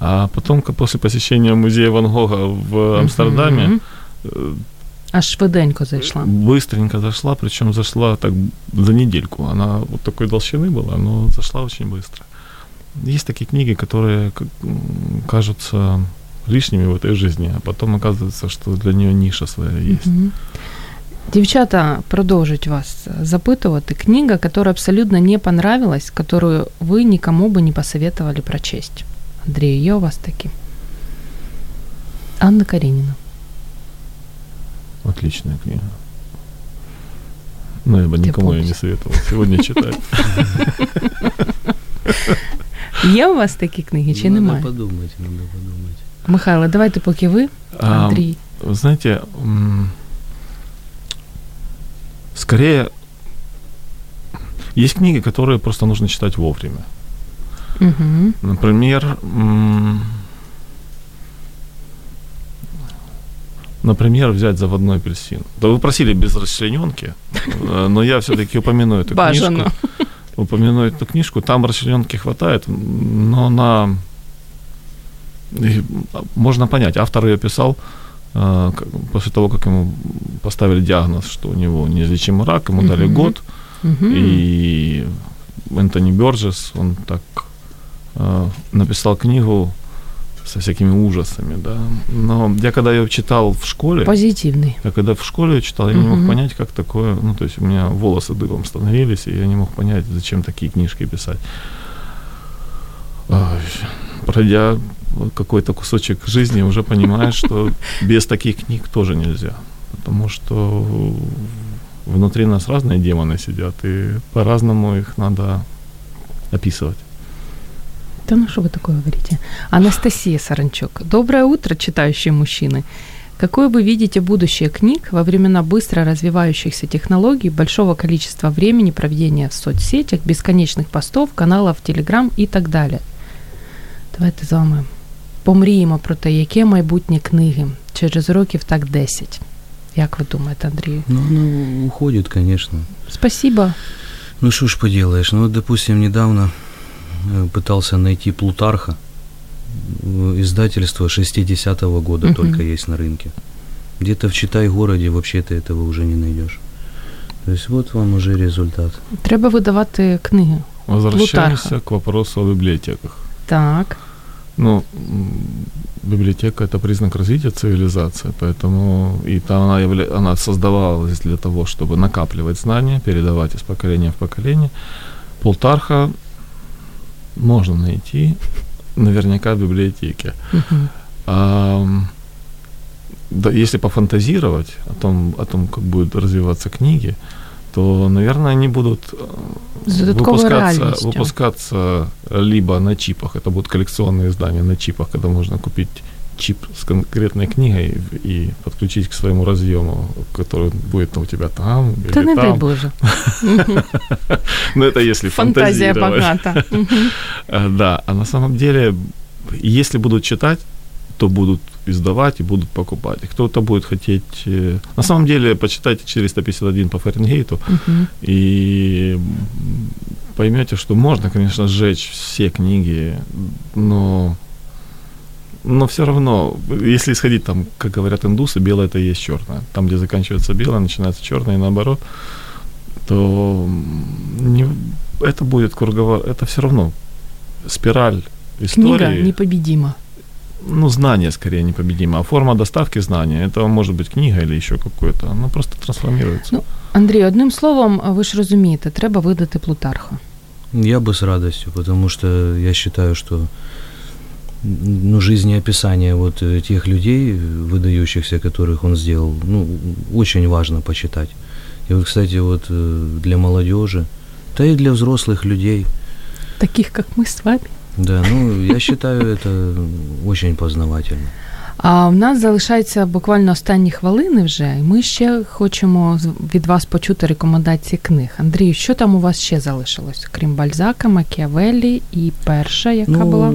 А потом, после посещения музея Ван Гога в Амстердаме, Мгм. э, Аж швиденько зайшла. быстренько зашла, причем зашла так за недельку. Она вот такой толщины была, но зашла очень быстро. Есть такие книги, которые кажутся лишними в этой жизни, а потом оказывается, что для нее ниша своя есть. Мгм. Дівчата продовжують вас запитувати. Книга, которая абсолютно не понравилась, которую вы никому бы не посоветовали прочесть. Андрей, є у вас такі? Анна Каренина. Отличная книга. Но я бы Ты никому ее не помнишь. советовал сегодня читать. Є у вас такі книги чи надо немає? подумать, надо подумать. Михайло, давайте поки ви, А, Андрій. Вы знаете, м, скорее есть книги, которые просто нужно читать вовремя. Угу. Например, например, взять заводной апельсин. Да вы просили без расчлененки, э, но я все-таки упомяну эту Бажано. книжку. Упомяну эту книжку. Там расчлененки хватает, но она и можно понять. Автор ее писал э, после того, как ему поставили диагноз, что у него неизлечимый рак, ему дали год, и Энтони Бёрджес, он так написал книгу со всякими ужасами, да. Но я когда ее читал в школе, Позитивний. я когда в школе её читал, я не мог понять, как такое, ну, то есть у меня волосы дыбом становились, и я не мог понять, зачем такие книжки писать. Ой, пройдя какой-то кусочек жизни, уже понимаешь, что без таких книг тоже нельзя. Потому что внутри нас разные демоны сидят, и по-разному их надо описывать. Да ну что вы такое говорите? Анастасия Саранчук. Доброе утро, читающие мужчины. Какое вы видите будущее книг во времена быстро развивающихся технологий, большого количества времени проведения в соцсетях, бесконечных постов, каналов, телеграм і так далі? Давайте з вами помріємо про те, яке майбутнє книги через років так 10. Як ви думаєте, Андрій? Ну, оно уходит, конечно. Спасибо. Ну, что ж поделаешь. Ну, вот, допустим, недавно э, пытался найти Плутарха. Э, Издательство 60-го года Мгм. только есть на рынке. Где-то в Читай-городе вообще-то этого уже не найдешь. То есть вот вам уже результат. Треба видавати книги. Возвращаемся к вопросу о библиотеках. Так. Ну, библиотека это признак развития цивилизации, поэтому и там она, явля... она создавалась для того, чтобы накапливать знания, передавать из поколения в поколение. Полтарха можно найти наверняка в библиотеке. А, да, если пофантазировать о том, о том, как будут развиваться книги, то, наверное, они будут э, выпускаться, реальностью. выпускаться либо на чипах, это будут коллекционные издания на чипах, когда можно купить чип с конкретной книгой и подключить к своему разъему, который будет у тебя там или дай там. Боже. Мгм. Ну, это если Фантазія фантазировать. багата. Мгм. А, Да, а на самом деле, если будут читать, то будут издавать и будут покупать. И кто-то будет хотеть... э, На самом деле, почитайте 451 по Фаренгейту, и поймете, что можно, конечно, сжечь все книги, но но все равно, если исходить там, как говорят индусы, белое это и есть черное. Там, где заканчивается белое, начинается черное, и наоборот, то м, не, это будет круговор, это все равно спираль Книга истории. непобедима. Ну, знание скорее непобедимо. А форма доставки знания, это может быть книга или еще какое-то, оно просто трансформируется. Ну, Андрій, одним словом, ви ж розумієте, треба видати Плутарха. Я бы с радостью, потому что я считаю, что м, ну, жизнеописание вот э, тех людей, выдающихся, которых он сделал, ну, очень важно почитать. И вот, кстати, вот э, для молодежи, да и для взрослых людей, Таких, як ми з вами. да, ну, я считаю это очень познавательно. А в нас залишається буквально останні хвилини вже, і ми ще хочемо з- від вас почути рекомендації книг. Андрію, що там у вас ще залишилось, крім Бальзака, Макіавеллі і перша, яка ну, була?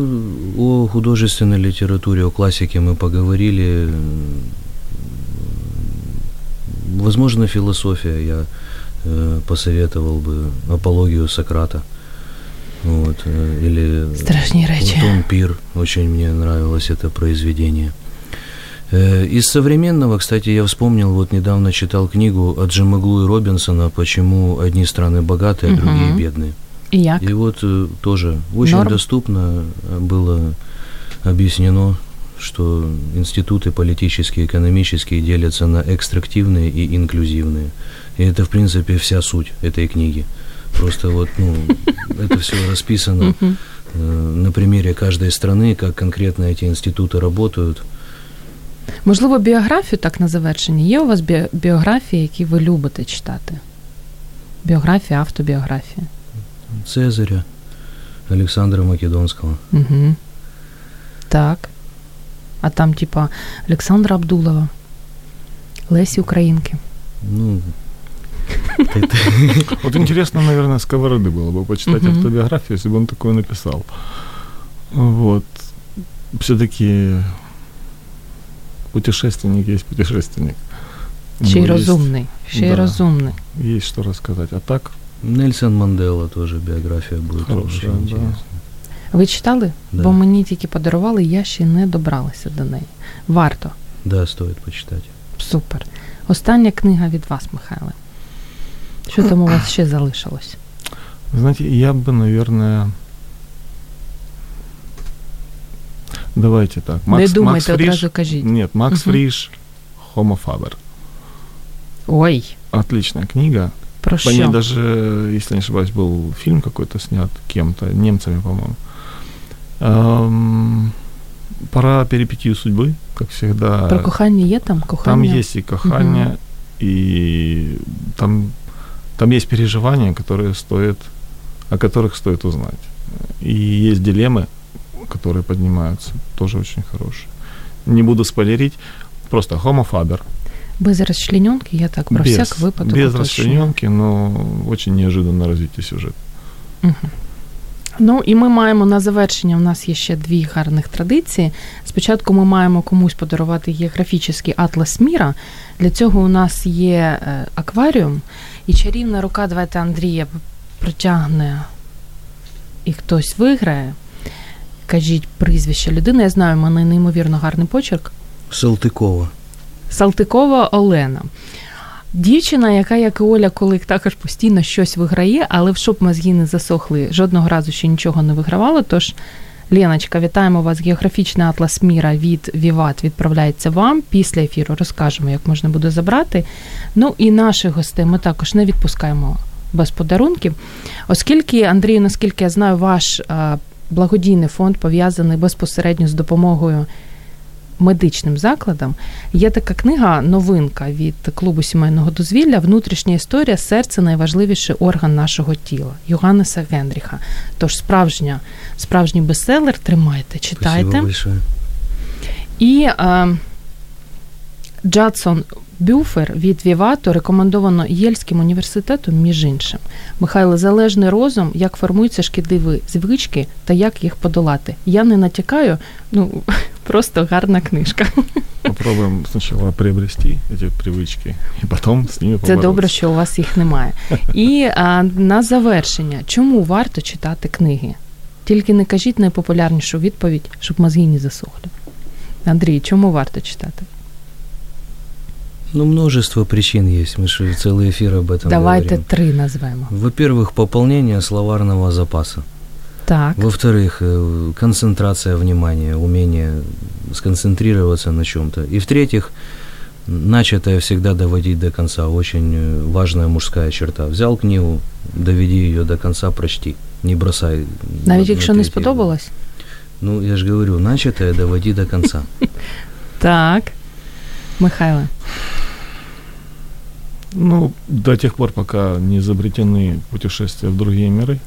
о художественной литературе, о классике мы поговорили. Возможно, философия. Я э, посоветовал бы апологию Сократа. Вот, э, или Страшні речі. Платон Пир. Очень мне нравилось это произведение. Э, Из современного, кстати, я вспомнил, вот недавно читал книгу от Джимаглу и Робинсона «Почему одни страны богатые, а другие Мгм. бедные». І як? И вот э, тоже очень Норм. доступно э, было объяснено, что институты политические, экономические делятся на экстрактивные и инклюзивные. И это, в принципе, вся суть этой книги. Просто вот, ну, это все расписано на примере каждой страны, как конкретно эти институты работают. Можливо, біографію так на завершення. Є у вас бі- біографії, які ви любите читати? Біографія, автобіографія. Цезаря, Александра Македонского. Угу. Так. А там, типа, Олександра Абдулова, Лесі Українки. Ну, это- Вот интересно, наверное, Сковороды было бы почитать Мгм. автобиографию, если бы он такое написал. Вот. Все-таки путешественник есть путешественник. У Ще й него есть- розумний. Ще й да. розумний. Есть что рассказать. А так, Нельсон Мандела тоже биография будет Хорошая, очень да. интересная. Ви читали? Да. Бо мені тільки подарували, я ще не добралася до неї. Варто. Да, стоит почитать. Супер. Остання книга від вас, Михайле. Що там у вас ще залишилось? знаете, я бы, наверное... Давайте так. не Макс думайте, Фриш- одразу кажіть. Нет, Макс Мгм. Фриш, Homo Faber. Ой, Отличная книга. про По ней даже, если не ошибаюсь, был фильм какой-то снят кем-то, немцами, по-моему. Эм, Про перипетию судьбы, как всегда. Про кохання є там? Кохання? Там есть и кохание, И там, там есть переживания, которые стоит, о которых стоит узнать. И есть дилеммы, которые поднимаются, тоже очень хорошие. Не буду спойлерить, просто Homo faber. Без расчлененки, я так про без, всяк випадок. Без уточню. расчлененки, но очень неожиданно развитие сюжета. Угу. Ну і ми маємо на завершення. У нас є ще дві гарних традиції. Спочатку ми маємо комусь подарувати географічний атлас міра. Для цього у нас є е, акваріум, і чарівна рука, давайте Андрія протягне і хтось виграє. Кажіть прізвище людини. Я знаю, в мене неймовірно гарний почерк. Салтыкова. Салтикова Олена. Дівчина, яка, як і Оля, коли також постійно щось виграє, але в щоб мозги не засохли, жодного разу ще нічого не вигравала. Тож, Леночка, вітаємо вас. Географічний атлас міра від Віват відправляється вам. Після ефіру розкажемо, як можна буде забрати. Ну і наших гостей ми також не відпускаємо без подарунків, оскільки, Андрію, наскільки я знаю, ваш а, благодійний фонд пов'язаний безпосередньо з допомогою медичним закладам. Є така книга, новинка від клубу сімейного дозвілля Внутрішня історія серце найважливіший орган нашого тіла Йоганнеса Генріха. Тож справжня, справжній бестселер, тримайте, читайте. І е, Джадсон Бюфер від Вівато рекомендовано Єльським університетом, між іншим. Михайло, залежний розум, як формуються шкідливі звички та як їх подолати. Я не натякаю, ну просто гарна книжка. Попробуем сначала приобрести эти привычки, и потом с ними Це добре, що у вас їх немає. І а, на завершення, чому варто читати книги? Тільки не кажіть найпопулярнішу відповідь, щоб мозги не засохли. Андрій, чому варто читати? Ну, множество причин есть. Мы же целый эфир об этом Давайте говорим. три назвемо. Во-первых, пополнение словарного запаса. Так. Во-вторых, э, концентрация внимания, умение сконцентрироваться на чем-то. И в-третьих, начатое всегда доводить до конца. Очень э, важная мужская черта. Взял книгу, доведи ее до конца, прочти. Не бросай. на- Навіть на якщо не сподобалось? Ну, я же говорю, начатое доводи до конца. Так. Михайло. Ну, до тех пор, пока не изобретены путешествия в другие миры,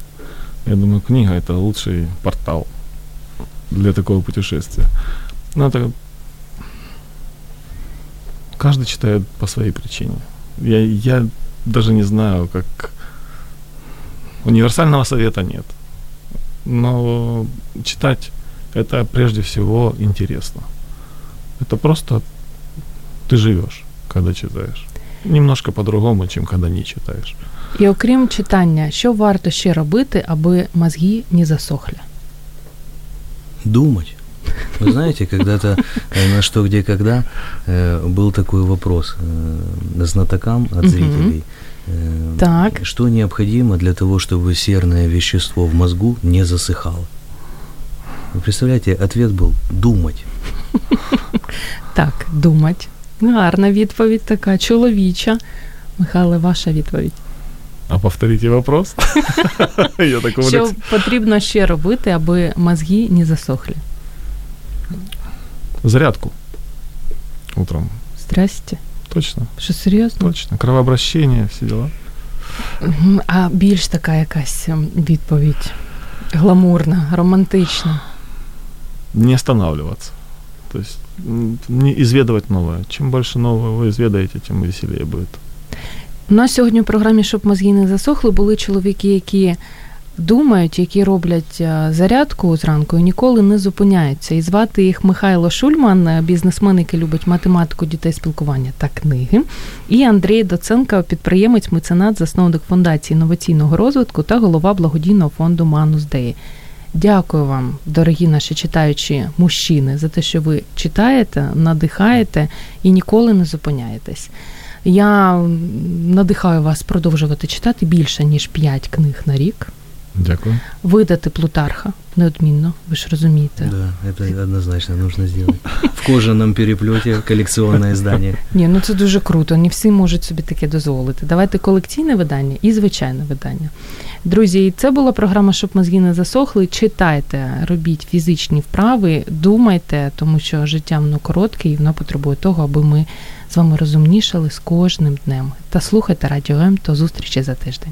я думаю, книга это лучший портал для такого путешествия. Ну, это каждый читает по своей причине. Я, я даже не знаю, как универсального совета нет. Но читать это прежде всего интересно. Это просто ты живешь, когда читаешь. Немножко по-другому, чем когда не читаешь. І окрім читання, що варто ще робити, аби мозги не засохли? Думать. Вы знаете, когда-то э, на «Что, где, когда» э, был такой вопрос э, знатокам от зрителей. Так. Что необходимо для того, чтобы серное вещество в мозгу не засыхало? Вы представляете, ответ был «думать». Так, думать. Гарна відповідь така, чоловіча. Михайле, ваша відповідь. А повторите вопрос. Я такого Що лекс- потрібно ще робити, аби мозги не засохли? Зарядку утром. Здрасте. Точно, Що серйозно? точно. Кровообращение, все дела. Мгм. А більш така якась ем, відповідь гламурна, романтична. Не останавливаться. То есть м, не изведывать новое. Чем больше нового вы изведаете, тем веселее будет. У нас сьогодні в програмі Щоб мозги не засохли були чоловіки, які думають, які роблять е, зарядку зранку і ніколи не зупиняються. І звати їх Михайло Шульман, е, бізнесмен, який любить математику, дітей, спілкування та книги. І Андрій Доценко, підприємець, меценат, засновник фундації інноваційного розвитку та голова благодійного фонду Манус Деї. Дякую вам, дорогі наші читаючі мужчини, за те, що ви читаєте, надихаєте і ніколи не зупиняєтесь. Я надихаю вас продовжувати читати більше ніж 5 книг на рік, Дякую. видати Плутарха неодмінно, ви ж розумієте. Да, это однозначно нужно сделать. В кожаном переплете коллекционное издание. Ні, ну це дуже круто. Не всі можуть собі таке дозволити. Давайте колекційне видання і звичайне видання. Друзі, і це була програма, щоб мозги не засохли. Читайте, робіть фізичні вправи, думайте, тому що життя воно коротке і воно потребує того, аби ми з вами розумнішали з кожним днем. Та слухайте Радіо М, то зустрічі за тиждень.